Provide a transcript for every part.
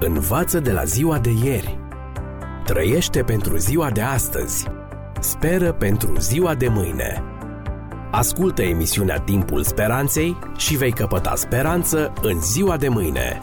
Învață de la ziua de ieri. Trăiește pentru ziua de astăzi. Speră pentru ziua de mâine. Ascultă emisiunea Timpul Speranței și vei căpăta speranță în ziua de mâine.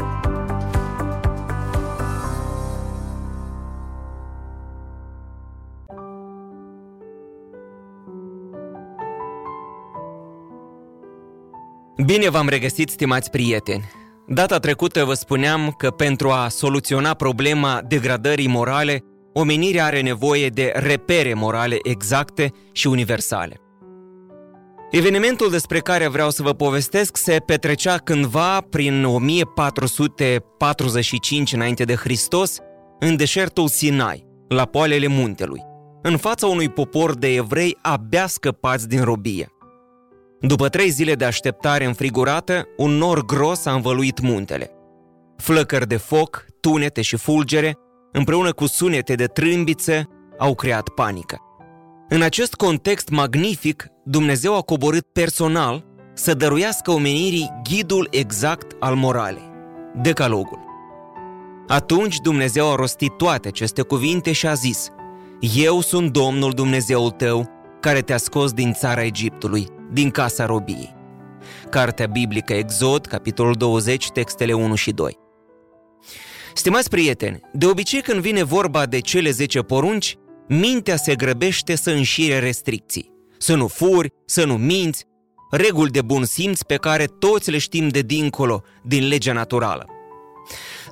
Bine v-am regăsit, stimați prieteni! Data trecută vă spuneam că pentru a soluționa problema degradării morale, omenirea are nevoie de repere morale exacte și universale. Evenimentul despre care vreau să vă povestesc se petrecea cândva prin 1445 înainte de Hristos în deșertul Sinai, la poalele muntelui, în fața unui popor de evrei abia scăpați din robie. După trei zile de așteptare înfrigurată, un nor gros a învăluit muntele. Flăcări de foc, tunete și fulgere, împreună cu sunete de trâmbițe, au creat panică. În acest context magnific, Dumnezeu a coborât personal să dăruiască omenirii ghidul exact al moralei, decalogul. Atunci Dumnezeu a rostit toate aceste cuvinte și a zis, Eu sunt Domnul Dumnezeul tău, care te-a scos din țara Egiptului, din casa robiei. Cartea biblică Exod, capitolul 20, textele 1 și 2. Stimați prieteni, de obicei când vine vorba de cele 10 porunci, mintea se grăbește să înșire restricții. Să nu furi, să nu minți, reguli de bun simț pe care toți le știm de dincolo, din legea naturală.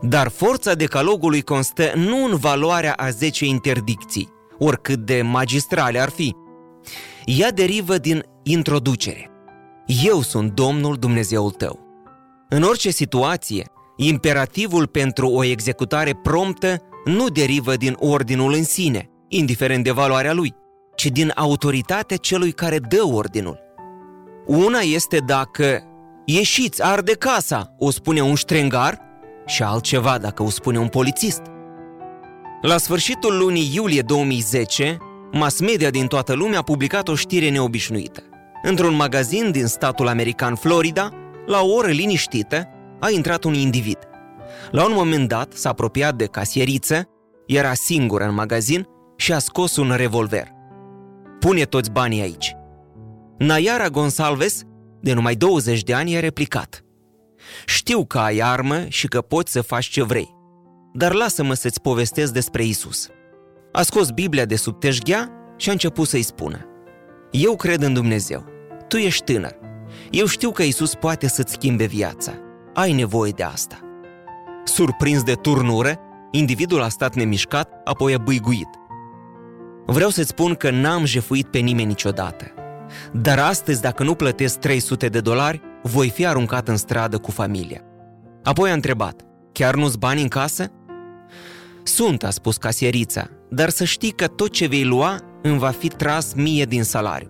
Dar forța decalogului constă nu în valoarea a 10 interdicții, oricât de magistrale ar fi. Ea derivă din introducere. Eu sunt Domnul Dumnezeul tău. În orice situație, imperativul pentru o executare promptă nu derivă din ordinul în sine, indiferent de valoarea lui, ci din autoritatea celui care dă ordinul. Una este dacă ieșiți, arde casa, o spune un ștrengar, și altceva dacă o spune un polițist. La sfârșitul lunii iulie 2010, mass media din toată lumea a publicat o știre neobișnuită. Într-un magazin din statul american Florida, la o oră liniștită, a intrat un individ. La un moment dat s-a apropiat de casieriță, era singură în magazin și a scos un revolver. Pune toți banii aici. Nayara Gonsalves, de numai 20 de ani, a replicat. Știu că ai armă și că poți să faci ce vrei, dar lasă-mă să-ți povestesc despre Isus. A scos Biblia de sub teșghea și a început să-i spună. Eu cred în Dumnezeu. Tu ești tânăr. Eu știu că Isus poate să-ți schimbe viața. Ai nevoie de asta. Surprins de turnură, individul a stat nemișcat, apoi a băiguit. Vreau să-ți spun că n-am jefuit pe nimeni niciodată. Dar astăzi, dacă nu plătesc 300 de dolari, voi fi aruncat în stradă cu familia. Apoi a întrebat, chiar nu-ți bani în casă? Sunt, a spus casierița, dar să știi că tot ce vei lua îmi va fi tras mie din salariu.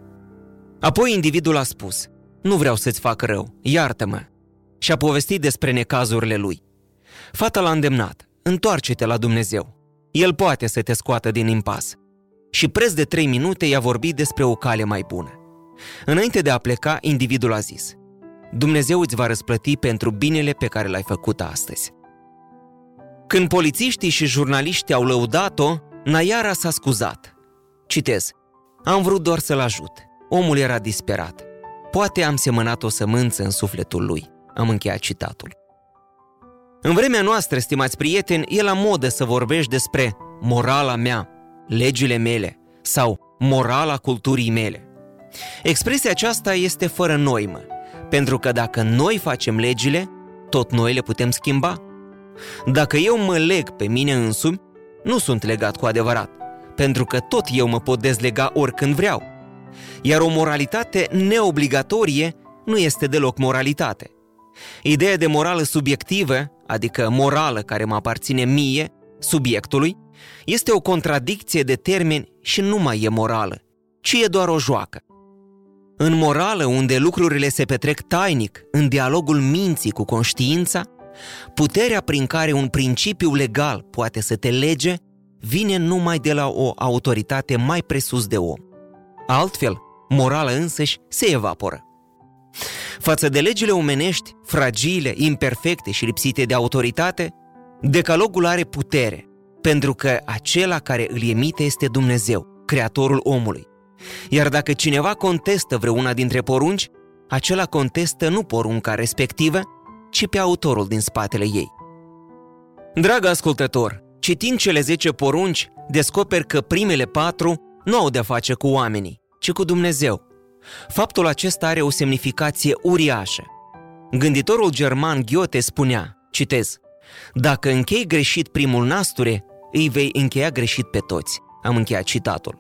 Apoi individul a spus, nu vreau să-ți fac rău, iartă-mă. Și a povestit despre necazurile lui. Fata l-a îndemnat, întoarce-te la Dumnezeu. El poate să te scoată din impas. Și preț de trei minute i-a vorbit despre o cale mai bună. Înainte de a pleca, individul a zis, Dumnezeu îți va răsplăti pentru binele pe care l-ai făcut astăzi. Când polițiștii și jurnaliștii au lăudat-o, Nayara s-a scuzat. Citez, am vrut doar să-l ajut. Omul era disperat. Poate am semănat o sămânță în sufletul lui. Am încheiat citatul. În vremea noastră, stimați prieteni, e la modă să vorbești despre morala mea, legile mele sau morala culturii mele. Expresia aceasta este fără noimă, pentru că dacă noi facem legile, tot noi le putem schimba. Dacă eu mă leg pe mine însumi, nu sunt legat cu adevărat, pentru că tot eu mă pot dezlega oricând vreau. Iar o moralitate neobligatorie nu este deloc moralitate. Ideea de morală subiectivă, adică morală care mă aparține mie, subiectului, este o contradicție de termeni și nu mai e morală, ci e doar o joacă. În morală, unde lucrurile se petrec tainic, în dialogul minții cu conștiința, puterea prin care un principiu legal poate să te lege vine numai de la o autoritate mai presus de om. Altfel, morala însăși se evaporă. Față de legile omenești, fragile, imperfecte și lipsite de autoritate, Decalogul are putere, pentru că acela care îl emite este Dumnezeu, creatorul omului. Iar dacă cineva contestă vreuna dintre porunci, acela contestă nu porunca respectivă, ci pe autorul din spatele ei. Dragă ascultător, citind cele 10 porunci, descoperi că primele patru nu au de-a face cu oamenii, ci cu Dumnezeu. Faptul acesta are o semnificație uriașă. Gânditorul german Goethe spunea, citez, Dacă închei greșit primul nasture, îi vei încheia greșit pe toți. Am încheiat citatul.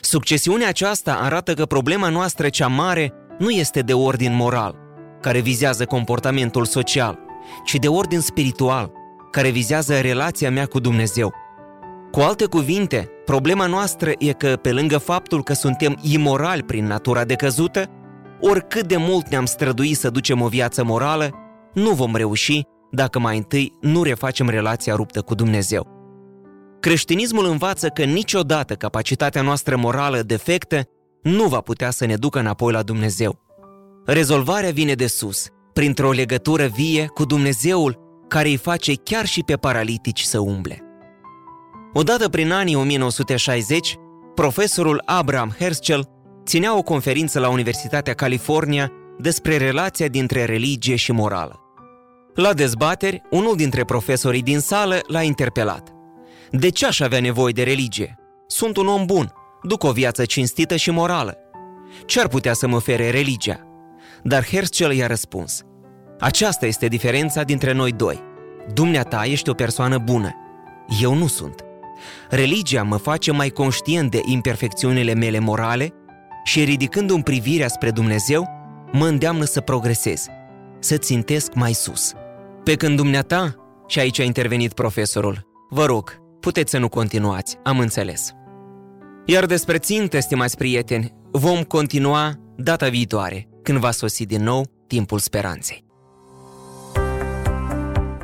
Succesiunea aceasta arată că problema noastră cea mare nu este de ordin moral, care vizează comportamentul social, ci de ordin spiritual, care vizează relația mea cu Dumnezeu. Cu alte cuvinte, problema noastră e că, pe lângă faptul că suntem imorali prin natura decăzută, oricât de mult ne-am străduit să ducem o viață morală, nu vom reuși dacă mai întâi nu refacem relația ruptă cu Dumnezeu. Creștinismul învață că niciodată capacitatea noastră morală defectă nu va putea să ne ducă înapoi la Dumnezeu. Rezolvarea vine de sus, printr-o legătură vie cu Dumnezeul care îi face chiar și pe paralitici să umble. Odată prin anii 1960, profesorul Abraham Herschel ținea o conferință la Universitatea California despre relația dintre religie și morală. La dezbateri, unul dintre profesorii din sală l-a interpelat. De ce aș avea nevoie de religie? Sunt un om bun, duc o viață cinstită și morală. Ce ar putea să mă ofere religia? Dar Herschel i-a răspuns. Aceasta este diferența dintre noi doi. Dumneata ești o persoană bună. Eu nu sunt. Religia mă face mai conștient de imperfecțiunile mele morale și ridicându-mi privirea spre Dumnezeu, mă îndeamnă să progresez, să țintesc mai sus. Pe când dumneata, și aici a intervenit profesorul, vă rog, puteți să nu continuați, am înțeles. Iar despre ținte, stimați prieteni, vom continua data viitoare, când va sosi din nou timpul speranței.